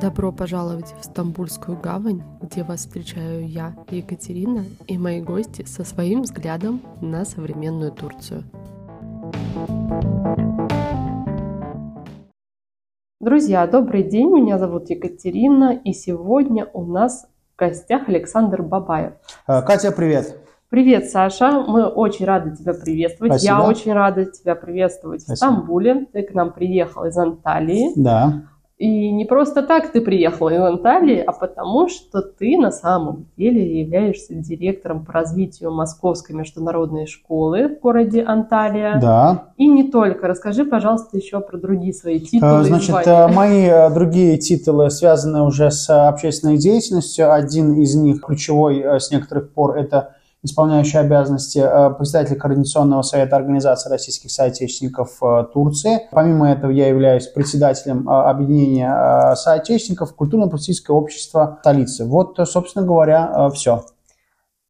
Добро пожаловать в Стамбульскую гавань, где вас встречаю я, Екатерина, и мои гости со своим взглядом на современную Турцию. Друзья, добрый день, меня зовут Екатерина, и сегодня у нас в гостях Александр Бабаев. Э, Катя, привет. Привет, Саша. Мы очень рады тебя приветствовать. Спасибо. Я очень рада тебя приветствовать Спасибо. в Стамбуле. Ты к нам приехал из Анталии. Да. И не просто так ты приехал из Анталии, а потому что ты на самом деле являешься директором по развитию Московской международной школы в городе Анталия. Да. И не только. Расскажи, пожалуйста, еще про другие свои титулы. Э, и Значит, э, мои э, другие титулы связаны уже с общественной деятельностью. Один из них, ключевой с некоторых пор, это исполняющий обязанности э, председателя Координационного совета Организации российских соотечественников э, Турции. Помимо этого, я являюсь председателем э, объединения соотечественников культурно-политического общества столицы. Вот, собственно говоря, все.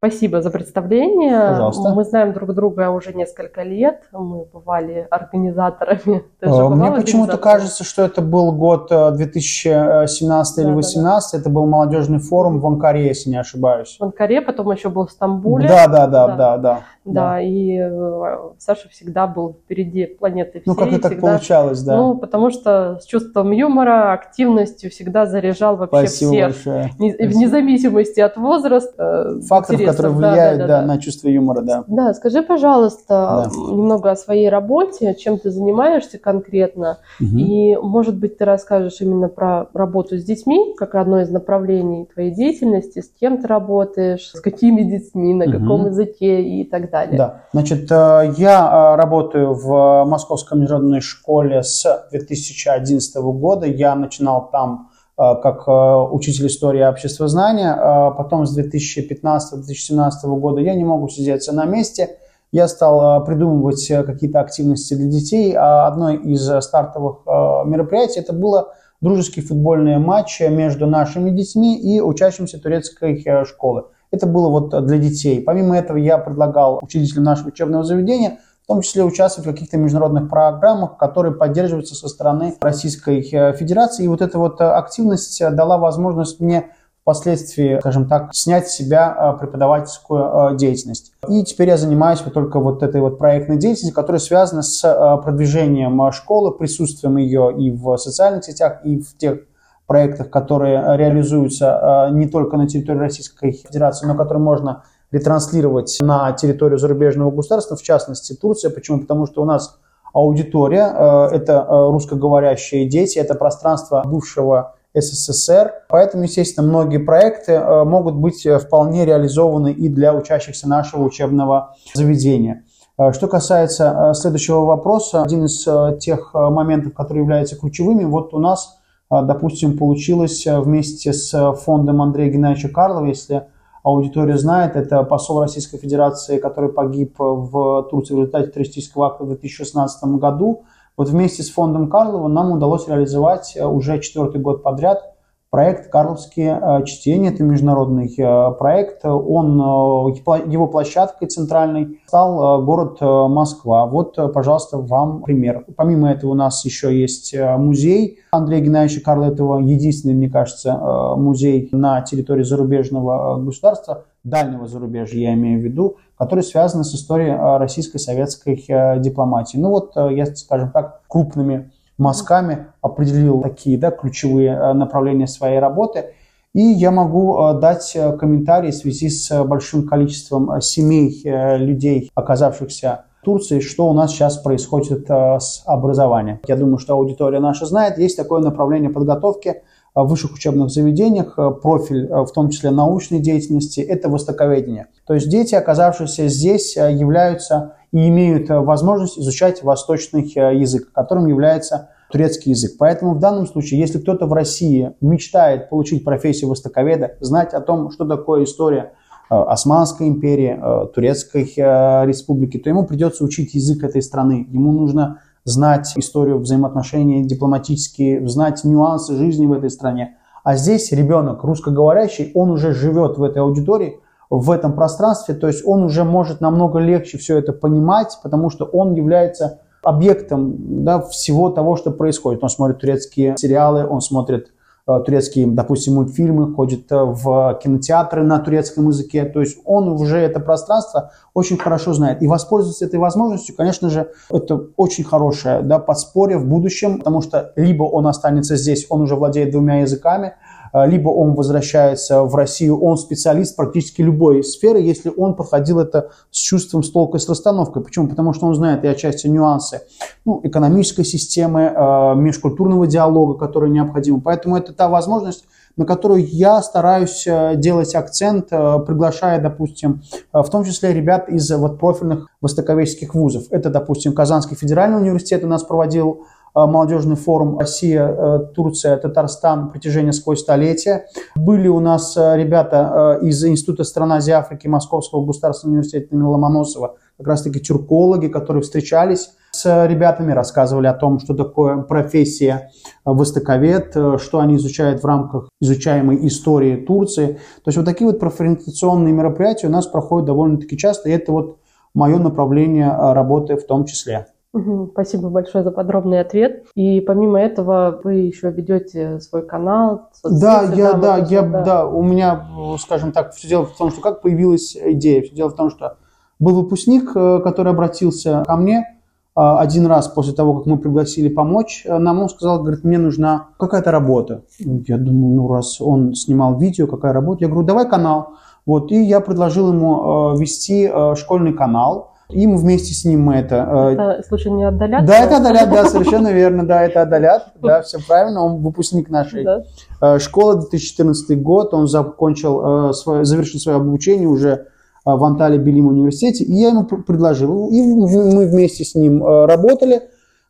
Спасибо за представление. Пожалуйста. Мы знаем друг друга уже несколько лет. Мы бывали организаторами. Э, Мне почему-то кажется, что это был год э, 2017 или Да-да-да. 2018. Это был молодежный форум в Анкаре, если не ошибаюсь. в Анкаре, потом еще был в Стамбуле. Да, да, да, Да. да, да. Да, и э, Саша всегда был впереди планеты всей. Ну, как и так всегда- получалось, да. Ну, потому что с чувством юмора, активностью всегда заряжал вообще Спасибо всех. большое. Не- Спасибо. Вне зависимости от возраста. интересов. Которые влияют да, да, да, да. на чувство юмора, да. Да, скажи, пожалуйста, Да. немного о своей работе, чем ты занимаешься конкретно, Мгм. и, может быть, ты расскажешь именно про работу с детьми, как одно из направлений твоей деятельности, с кем ты работаешь, с какими детьми, на каком языке и так далее. Да, значит, э, я э, работаю в Московской международной школе с 2011 года. Я начинал там как э, учитель истории и обществознания. Э, Потом с 2015-2017 года я не могу сидеться на месте. Я стал э, придумывать э, какие-то активности для детей. А Одной из э, стартовых э, мероприятий это было дружеские футбольные матчи между нашими детьми и учащимися турецкой э, школы. Это было вот для детей. Помимо этого, я предлагал учредителям нашего учебного заведения в том числе участвовать в каких-то международных программах, которые поддерживаются со стороны Российской э, Федерации. И вот эта вот э, активность э, дала возможность мне впоследствии, скажем так, снять с себя преподавательскую деятельность. И теперь я занимаюсь вот только вот этой вот проектной деятельностью, которая связана с продвижением школы, присутствием ее и в социальных сетях, и в тех проектах, которые реализуются не только на территории Российской Федерации, но которые можно ретранслировать на территорию зарубежного государства, в частности Турция. Почему? Потому что у нас аудитория, э, это э, русскоговорящие дети, это пространство бывшего СССР. Поэтому, естественно, многие проекты э, могут быть вполне реализованы и для учащихся нашего учебного заведения. Что касается следующего вопроса, один из тех моментов, которые являются ключевыми, вот у нас, допустим, получилось вместе с фондом Андрея Геннадьевича Карлова, если аудитория знает, это посол Российской Федерации, который погиб в Турции в результате террористического акта в 2016 году. Вот вместе с фондом Карлова нам удалось реализовать уже четвертый год подряд проект «Карловские э, чтения». Это международный э, проект. Он, э, его площадкой центральной стал город Москва. Вот, пожалуйста, вам пример. Помимо этого у нас еще есть музей Андрея Геннадьевича Карлетова. Единственный, мне кажется, музей на территории зарубежного государства, дальнего зарубежья я имею в виду, который связан с историей российской советской дипломатии. Ну вот, я, скажем так, крупными мазками определил такие да, ключевые э, направления своей работы. И я могу э, дать э, комментарии в связи с большим количеством семей, людей, оказавшихся в Турции, что у нас сейчас происходит с образованием. Я думаю, что аудитория наша знает, есть такое направление подготовки в высших учебных заведениях, профиль, в том числе научной деятельности, это востоковедение. То есть дети, оказавшиеся здесь, являются и имеют э, возможность изучать восточный э, язык, которым является турецкий язык. Поэтому в данном случае, если кто-то в России мечтает получить профессию востоковеда, знать о том, что такое история э, Османской империи, Турецкой республики, то ему придется учить язык этой страны. Ему нужно знать историю взаимоотношений дипломатические, знать нюансы жизни в этой стране. А здесь ребенок русскоговорящий, он уже живет в этой аудитории, в этом пространстве, то есть он уже может намного легче все это понимать, потому что он является объектом да, всего того, что происходит. Он смотрит турецкие сериалы, он смотрит Э, турецкие, допустим, мультфильмы, ходит э, в кинотеатры на турецком языке. То есть он уже это пространство очень хорошо знает. И воспользоваться этой возможностью, конечно же, это очень хорошее да, подспорье в будущем, потому что либо он останется здесь, он уже владеет двумя языками, либо он возвращается в Россию, он специалист практически любой сферы, если он проходил это с чувством, с толкой, с расстановкой. Почему? Потому что он знает и отчасти нюансы ну, экономической системы, а, межкультурного диалога, который необходим. Поэтому это та возможность, на которую я стараюсь а, делать акцент, приглашая, допустим, в том числе ребят из вот профильных востоковедческих вузов. Это, допустим, Казанский федеральный университет у нас проводил молодежный форум Россия, э, Турция, Татарстан протяжение сквозь столетия. Были у нас э, ребята из Института стран Азии Африки Московского государственного университета имени Ломоносова, как раз таки тюркологи, которые встречались с ребятами, рассказывали о том, что такое профессия востоковед, что они изучают в рамках изучаемой истории Турции. То есть вот такие вот профориентационные мероприятия у нас проходят довольно-таки часто, и это вот мое направление работы в том числе. Спасибо большое за подробный ответ. И помимо этого вы еще ведете свой канал. Соцсети, да, я, да, я, да. да, у меня, скажем так, все дело в том, что как появилась идея. Все дело в том, что был выпускник, э, который обратился ко мне э, один раз после того, как мы пригласили помочь э, нам, он сказал, говорит, мне нужна какая-то работа. Я думаю, ну раз он снимал видео, какая работа? Я говорю, давай канал. Вот, и я предложил ему вести школьный канал и мы вместе с ним мы это... Э, это случай не отдалят? Да, это отдалят, да, совершенно верно, да, это отдалят, да, все правильно, он выпускник нашей. Э, школы, 2014 год, он закончил, э, завершил свое обучение уже в Анталии Белим университете, и я ему предложил, и мы вместе с ним работали,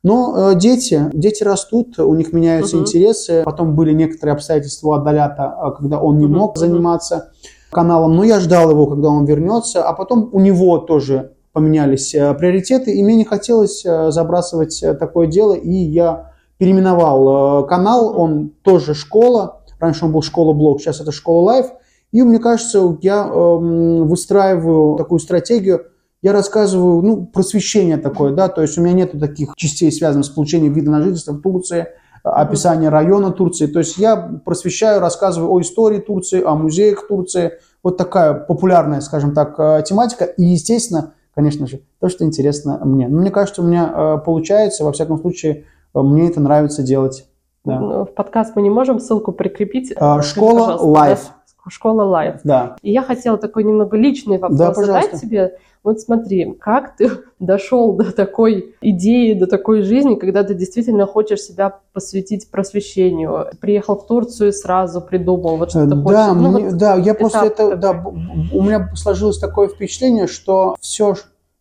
но дети, дети растут, у них меняются uh интересы, потом были некоторые обстоятельства отдалята, когда он не uh мог заниматься каналом, но я ждал его, когда он вернется, а потом у него тоже поменялись э, приоритеты, и мне не хотелось э, забрасывать э, такое дело, и я переименовал канал, он тоже школа, раньше он был школа-блог, сейчас это школа лайф, и мне кажется, я эм, выстраиваю такую стратегию, я рассказываю, ну, просвещение такое, да, то есть у меня нет таких частей, связанных с получением вида на жительство в Турции, описание района Турции, то есть я просвещаю, рассказываю о истории Турции, о музеях Турции, вот такая популярная, скажем так, тематика, и, естественно, конечно же, то, что интересно мне. Но мне кажется, у меня э, получается, во всяком случае, э, мне это нравится делать. Да. Ну, в подкаст мы не можем ссылку прикрепить. А, школа Life. Школа Life. Да. И я хотела такой немного личный вопрос да, задать тебе. Вот смотри, как ты дошел до такой идеи, до такой жизни, когда ты действительно хочешь себя посвятить просвещению? Ты приехал в Турцию и сразу придумал, вот что ты да, хочешь. Ну, мне, вот да, я просто это, да, у меня сложилось такое впечатление, что все,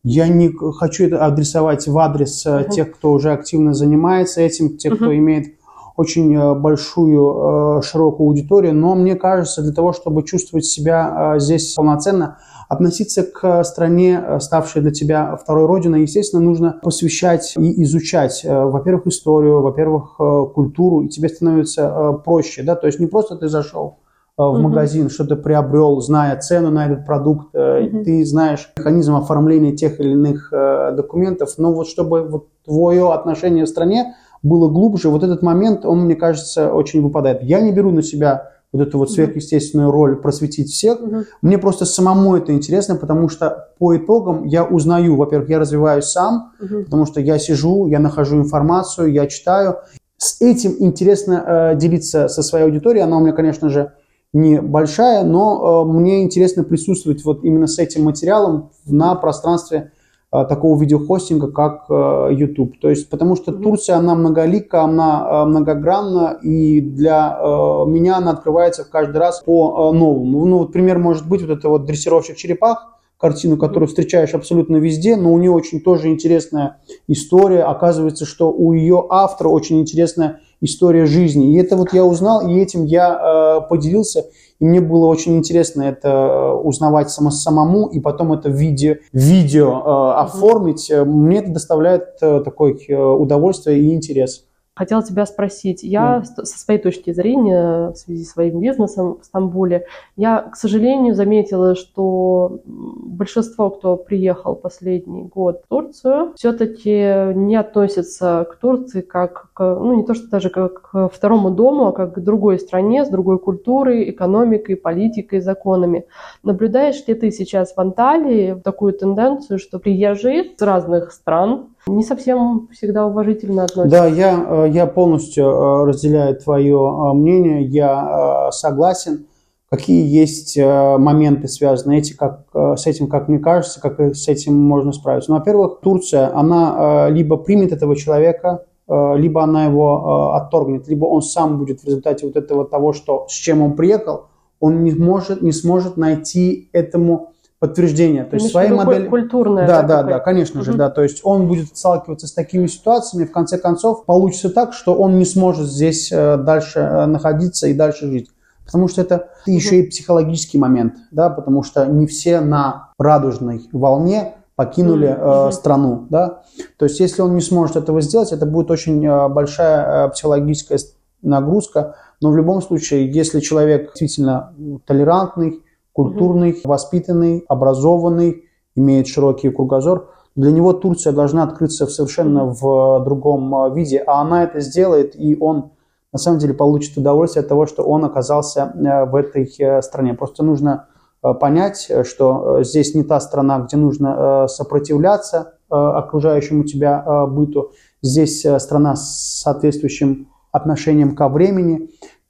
я не хочу это адресовать в адрес uh-huh. тех, кто уже активно занимается этим, тех, uh-huh. кто имеет очень э, большую, э, широкую аудиторию, но мне кажется, для того, чтобы чувствовать себя здесь полноценно, относиться к стране, ставшей для тебя второй родиной, естественно, нужно посвящать и изучать, во-первых, историю, во-первых, культуру, и тебе становится проще, да, то есть не просто ты зашел, в uh-huh. магазин, что-то приобрел, зная цену на этот продукт, uh-huh. ты знаешь механизм оформления тех или иных э, документов, но вот чтобы вот твое отношение в стране было глубже, вот этот момент, он, мне кажется, очень выпадает. Я не беру на себя вот эту вот сверхъестественную роль просветить всех. Угу. Мне просто самому это интересно, потому что по итогам я узнаю, во-первых, я развиваюсь сам, угу. потому что я сижу, я нахожу информацию, я читаю. С этим интересно э, делиться со своей аудиторией. Она у меня, конечно же, небольшая, но э, мне интересно присутствовать вот именно с этим материалом на пространстве такого видеохостинга, как э, YouTube. То есть, потому что Турция, она многолика, она многогранна, и для меня она открывается каждый раз по-новому. Ну, вот пример может быть вот это вот дрессировщик черепах, картину, которую встречаешь абсолютно везде, но у нее очень тоже интересная история. Оказывается, что у ее автора очень интересная история жизни. И это вот я узнал, и этим я э, поделился. И мне было очень интересно это э, узнавать само, самому, и потом это в виде, видео э, оформить. Мне это доставляет э, такое э, удовольствие и интерес. Хотела тебя спросить, я да. со своей точки зрения, в связи с своим бизнесом в Стамбуле, я, к сожалению, заметила, что большинство, кто приехал последний год в Турцию, все-таки не относятся к Турции как, к, ну не то что даже как к второму дому, а как к другой стране, с другой культурой, экономикой, политикой, законами. Наблюдаешь ли ты сейчас в Анталии такую тенденцию, что приезжие с разных стран не совсем всегда уважительно относятся. Да, я, э, я полностью э, разделяю твое э, мнение, я согласен. Какие есть моменты связаны эти, как, с этим, как мне кажется, как с этим можно справиться? Ну, во-первых, Турция, она либо примет этого человека, либо она его отторгнет, либо он сам будет в результате вот этого того, что, с чем он приехал, он не, может, не сможет найти этому подтверждение. То есть своей модели... Культурное. Да, да, да, конечно же, да. То есть он будет сталкиваться с такими ситуациями, в конце концов получится так, что он не сможет здесь э, дальше э, находиться и дальше жить. Потому что это еще и психологический момент, да, потому что не все на радужной волне покинули mm-hmm. э, страну, да. То есть, если он не сможет этого сделать, это будет очень э, большая э, психологическая нагрузка. Но в любом случае, если человек действительно толерантный, культурный, воспитанный, образованный, имеет широкий кругозор. Для него Турция должна открыться в совершенно в другом а, виде, а она это сделает, и он на самом деле получит удовольствие от того, что он оказался э, в этой э, стране. Просто нужно э, понять, что здесь не та страна, где нужно сопротивляться окружающему тебя быту. Здесь страна с соответствующим отношением ко времени,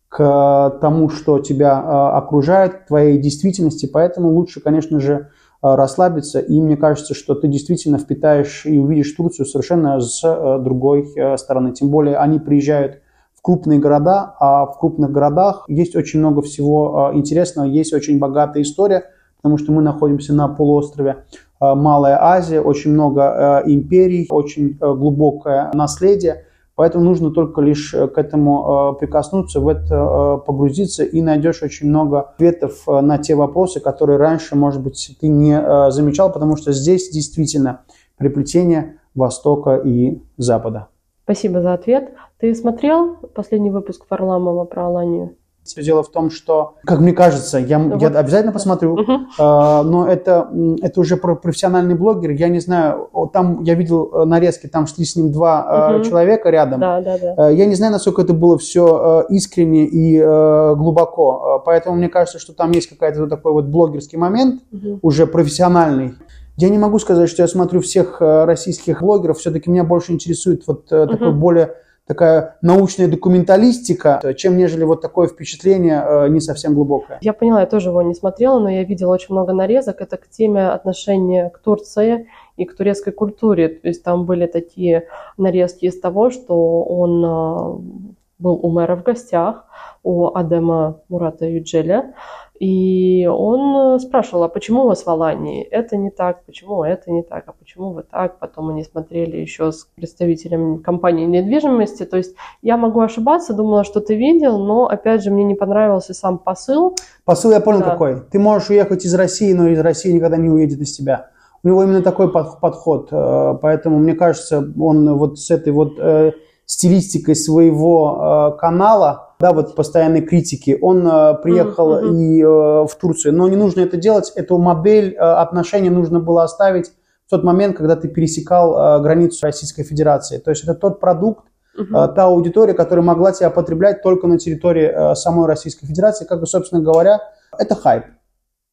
к тому, что тебя а, окружает, к твоей действительности. Поэтому лучше, конечно же, а, расслабиться. И мне кажется, что ты действительно впитаешь и увидишь Турцию совершенно с другой стороны. Тем более они приезжают в крупные города, а в крупных городах есть очень много всего интересного, есть очень богатая история, потому что мы находимся на полуострове Малая Азия, очень много империй, очень глубокое наследие. Поэтому нужно только лишь э, к этому э, прикоснуться, в это э, погрузиться, и найдешь очень много ответов на те вопросы, которые раньше, может быть, ты не замечал, потому что здесь действительно приплетение Востока и Запада. Спасибо за ответ. Ты смотрел последний выпуск Варламова про Аланию? Все дело в том, что, как мне кажется, я, вот. я обязательно посмотрю, угу. э, но это, это уже про профессиональный блогер. Я не знаю, там я видел э, нарезки, там шли с ним два угу. человека рядом. Да, да, да. Э, я не знаю, насколько это было все э, искренне и э, глубоко. Поэтому мне кажется, что там есть какой-то вот такой вот блогерский момент, угу. уже профессиональный. Я не могу сказать, что я смотрю всех российских блогеров. Все-таки меня больше интересует вот угу. такой более такая научная документалистика, чем нежели вот такое впечатление э, не совсем глубокое. Я поняла, я тоже его не смотрела, но я видела очень много нарезок. Это к теме отношения к Турции и к турецкой культуре. То есть там были такие нарезки из того, что он э, был у мэра в гостях, у Адема Мурата Юджеля, и он э, спрашивал, а почему у вас в Алании это не так, почему это не так, а почему вы так? Потом они смотрели еще с представителем компании недвижимости. То есть я могу ошибаться, думала, что ты видел, но опять же мне не понравился сам посыл. Посыл я понял да. какой. Ты можешь уехать из России, но из России никогда не уедет из тебя. У него именно такой подход. Э, поэтому мне кажется, он вот с этой вот э, стилистикой своего канала да, вот постоянной критики. Он э, приехал mm-hmm. и э, в Турцию, но не нужно это делать. Эту модель э, отношений нужно было оставить в тот момент, когда ты пересекал э, границу Российской Федерации. То есть это тот продукт, э, та аудитория, которая могла тебя потреблять только на территории э, самой Российской Федерации. Как и, собственно говоря, это хайп.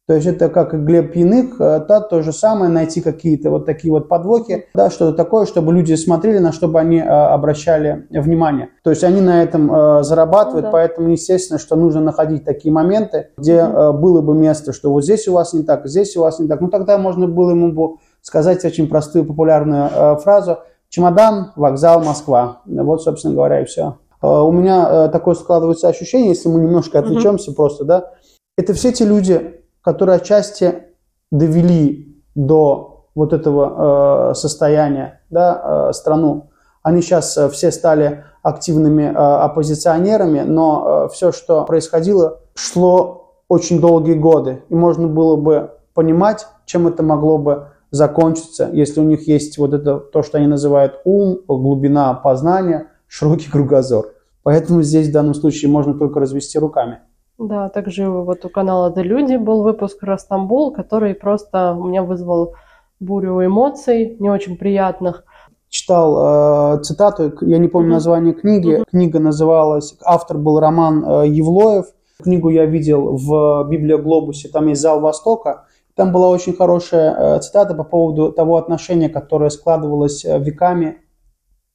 То есть это как и Глеб Яных, да, то же самое, найти какие-то вот такие вот подвохи, да, что-то такое, чтобы люди смотрели, на что бы они э, обращали внимание. То есть они на этом э, зарабатывают, ну, да. поэтому естественно, что нужно находить такие моменты, где э, было бы место, что вот здесь у вас не так, здесь у вас не так. Ну тогда можно было ему бы сказать очень простую популярную э, фразу «Чемодан, вокзал, Москва». Вот, собственно говоря, и все. Э, у меня э, такое складывается ощущение, если мы немножко отвлечемся mm-hmm. просто, да, это все те люди, которые отчасти довели до вот этого э, состояния да, э, страну. Они сейчас э, все стали активными э, оппозиционерами, но э, все, что происходило, шло очень долгие годы. И можно было бы понимать, чем это могло бы закончиться, если у них есть вот это, то, что они называют ум, глубина познания, широкий кругозор. Поэтому здесь в данном случае можно только развести руками. Да, также вот у канала «Да люди» был выпуск «Растамбул», который просто у меня вызвал бурю эмоций, не очень приятных. Читал э, цитату, я не помню mm-hmm. название книги. Mm-hmm. Книга называлась, автор был Роман э, Евлоев. Книгу я видел в Библиоглобусе, там есть «Зал Востока». Там была очень хорошая э, цитата по поводу того отношения, которое складывалось э, веками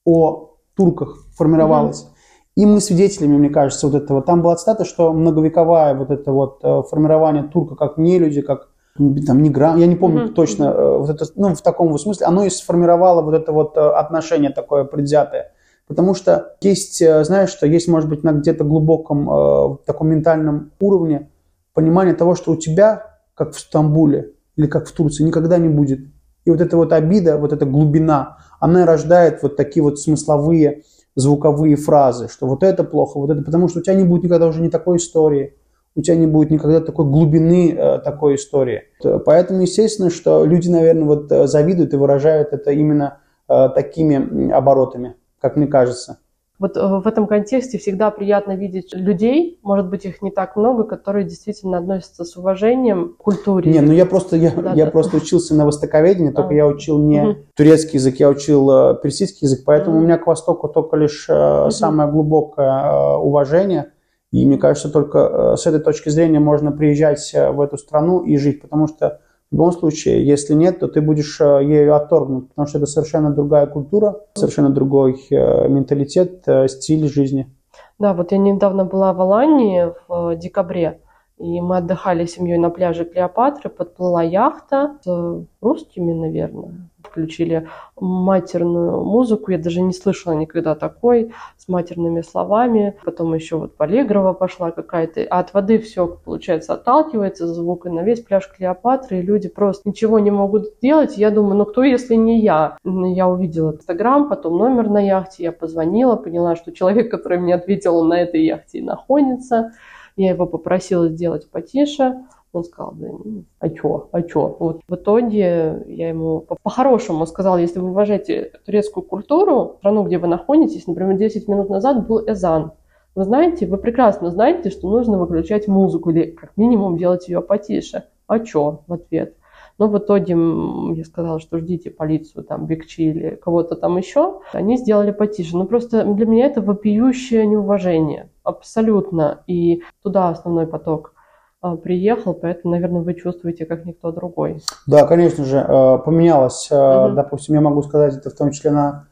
о турках, формировалось. Mm-hmm. И мы свидетелями, мне кажется, вот этого. Там была цитата, что многовековая вот это вот э, формирование турка как не люди, как там не грам, я не помню mm-hmm. точно, э, вот это, ну, в таком вот смысле, оно и сформировало вот это вот э, отношение такое предвзятое. Потому что есть, знаешь, что есть, может быть, на где-то глубоком э, таком ментальном уровне понимание того, что у тебя, как в Стамбуле или как в Турции, никогда не будет. И вот эта вот обида, вот эта глубина, она рождает вот такие вот смысловые звуковые фразы, что вот это плохо, вот это, потому что у тебя не будет никогда уже не такой истории, у тебя не будет никогда такой глубины э, такой истории. Поэтому, естественно, что люди, наверное, вот э, завидуют и выражают это именно э, такими оборотами, как мне кажется. Вот э, в этом контексте всегда приятно видеть людей, может быть, их не так много, которые действительно относятся с уважением к культуре. Не, ну я просто, я, да, я да. просто учился на востоковедении, только а. я учил не угу. турецкий язык, я учил э, персидский язык, поэтому угу. у меня к Востоку только лишь угу. самое глубокое уважение. И мне кажется, только с этой точки зрения можно приезжать в эту страну и жить, потому что в любом случае, если нет, то ты будешь э, ею отторгнут, потому что это совершенно другая культура, совершенно другой э, менталитет, э, стиль жизни. Да, вот я недавно была в Алании в декабре, и мы отдыхали семьей на пляже Клеопатры, подплыла яхта с русскими, наверное, включили матерную музыку. Я даже не слышала никогда такой, с матерными словами. Потом еще вот Полегрова пошла какая-то. А от воды все, получается, отталкивается звук. И на весь пляж Клеопатры. И люди просто ничего не могут сделать. Я думаю, ну кто, если не я? Я увидела Инстаграм, потом номер на яхте. Я позвонила, поняла, что человек, который мне ответил, на этой яхте находится. Я его попросила сделать потише. Он сказал, да, ну, а чё, а чё? Вот в итоге я ему по-хорошему сказала, если вы уважаете турецкую культуру, страну, где вы находитесь, например, 10 минут назад был Эзан. Вы знаете, вы прекрасно знаете, что нужно выключать музыку или как минимум делать ее потише. А чё? В ответ. Но в итоге я сказала, что ждите полицию, там, Бекчи или кого-то там еще. Они сделали потише. Но просто для меня это вопиющее неуважение. Абсолютно. И туда основной поток приехал, поэтому, наверное, вы чувствуете, как никто другой. Да, конечно же, э, поменялось. Угу. Допустим, я могу сказать это в том числе на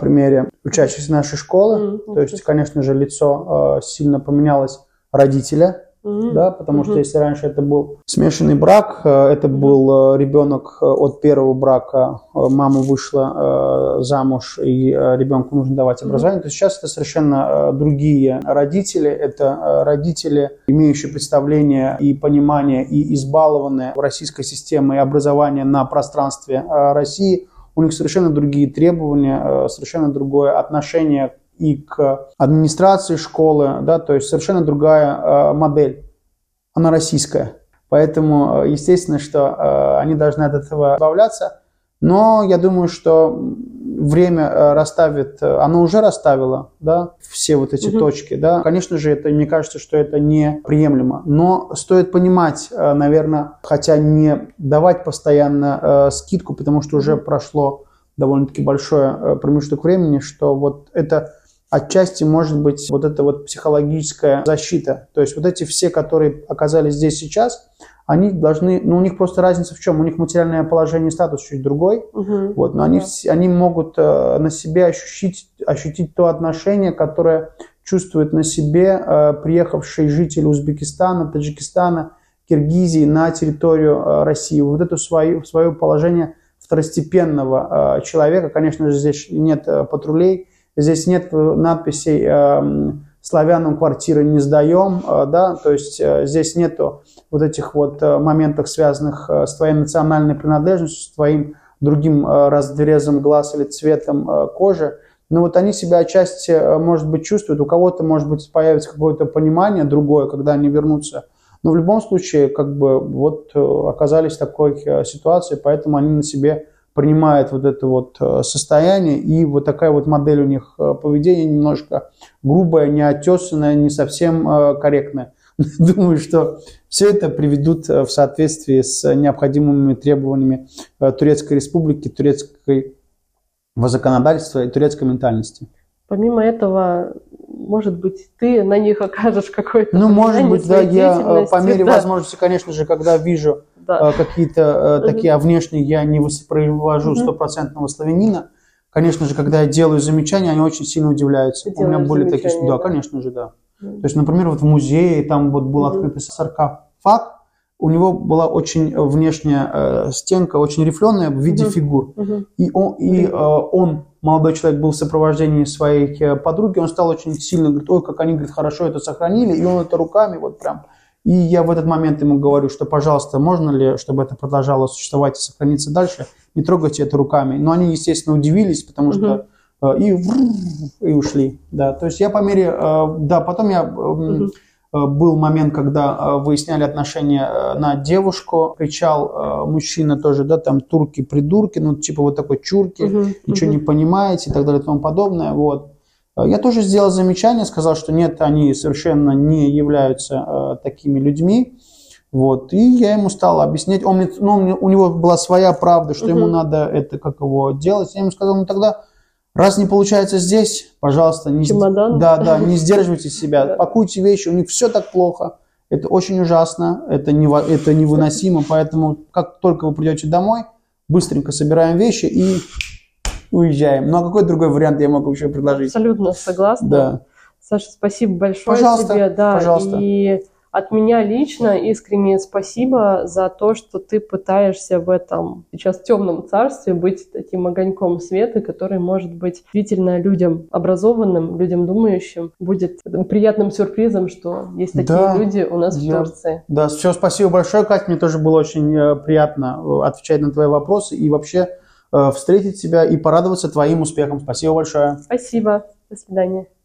примере учащихся нашей школы. Угу. То есть, конечно же, лицо сильно поменялось родителя, Mm-hmm. Да, потому mm-hmm. что если раньше это был смешанный брак, э, это был э, ребенок э, от первого брака, мама вышла замуж и ребенку нужно давать образование, mm-hmm. то сейчас это совершенно другие родители, это родители, имеющие представление и понимание и избалованные российской системой образования на пространстве России, у них совершенно другие требования, совершенно другое отношение и к администрации школы, да, то есть совершенно другая э, модель, она российская. Поэтому, э, естественно, что э, они должны от этого избавляться. Но я думаю, что время расставит, оно уже расставило, да, все вот эти угу. точки, да. Конечно же, это, мне кажется, что это неприемлемо. Но стоит понимать, наверное, хотя не давать постоянно э, скидку, потому что уже прошло довольно-таки большой промежуток времени, что вот это отчасти может быть вот эта вот психологическая защита. То есть вот эти все, которые оказались здесь сейчас, они должны, ну у них просто разница в чем? У них материальное положение статус чуть другой, угу. вот, но они, да. они могут э, на себе ощутить, ощутить то отношение, которое чувствует на себе э, приехавший житель Узбекистана, Таджикистана, Киргизии на территорию э, России. Вот это свое, свое положение второстепенного э, человека. Конечно же, здесь нет э, патрулей, Здесь нет надписей э, «Славянам квартиры не сдаем», э, да, то есть э, здесь нету вот этих вот моментов, связанных с твоей национальной принадлежностью, с твоим другим разрезом глаз или цветом кожи. Но вот они себя отчасти, может быть, чувствуют, у кого-то, может быть, появится какое-то понимание другое, когда они вернутся. Но в любом случае, как бы, вот оказались в такой ситуации, поэтому они на себе принимают вот это вот э, состояние, и вот такая вот модель у них э, поведения немножко грубая, неотесанная, не совсем э, корректная. Думаю, что все это приведут в соответствии с необходимыми требованиями Турецкой Республики, турецкой законодательства и турецкой ментальности. Помимо этого, может быть, ты на них окажешь какой-то Ну, может быть, да, я по мере да. возможности, конечно же, когда вижу да. Э, какие-то угу. такие, а внешне я не воспроизвожу стопроцентного славянина. Конечно же, когда я делаю замечания, они очень сильно удивляются. Ты У меня были такие, да, да, конечно же, да. То есть, например, вот в музее там вот был угу. открытый саркофаг, у него была очень внешняя э, стенка, очень рифленая в виде угу. фигур. Угу. И, он, и э, он, молодой человек, был в сопровождении своей э, подруги, он стал очень сильно, говорит, ой, как они, говорит, хорошо это сохранили, и он это руками вот прям и я в этот момент ему говорю, что, пожалуйста, можно ли, чтобы это продолжало существовать и сохраниться дальше, не трогайте это руками. Но они, естественно, удивились, потому что uh и, и ушли. Да, то есть я по мере, э, да, потом я был момент, когда выясняли отношения на девушку, кричал мужчина тоже, да, там турки-придурки, ну типа вот такой чурки, uh ничего uh не понимаете и так далее и тому подобное, вот. Я тоже сделал замечание, сказал, что нет, они совершенно не являются э, такими людьми. Вот. И я ему стал объяснять. Он мне, ну, у него была своя правда, что угу. ему надо это, как его делать. Я ему сказал, ну тогда, раз не получается здесь, пожалуйста, не, Чемодан. да, да, не сдерживайте себя, пакуйте вещи, у них все так плохо. Это очень ужасно, это, не, это невыносимо, поэтому как только вы придете домой, быстренько собираем вещи и уезжаем. Ну а какой другой вариант я могу еще предложить? Абсолютно согласна. Да. Саша, спасибо большое пожалуйста, тебе. Да, пожалуйста. И от меня лично искреннее спасибо за то, что ты пытаешься в этом сейчас темном царстве быть таким огоньком света, который может быть действительно людям образованным, людям думающим, будет приятным сюрпризом, что есть такие да, люди у нас я, в Турции. Да, все, спасибо большое, Катя, мне тоже было очень э, приятно э, отвечать на твои вопросы и вообще встретить тебя и порадоваться твоим успехом. Спасибо большое. Спасибо. До свидания.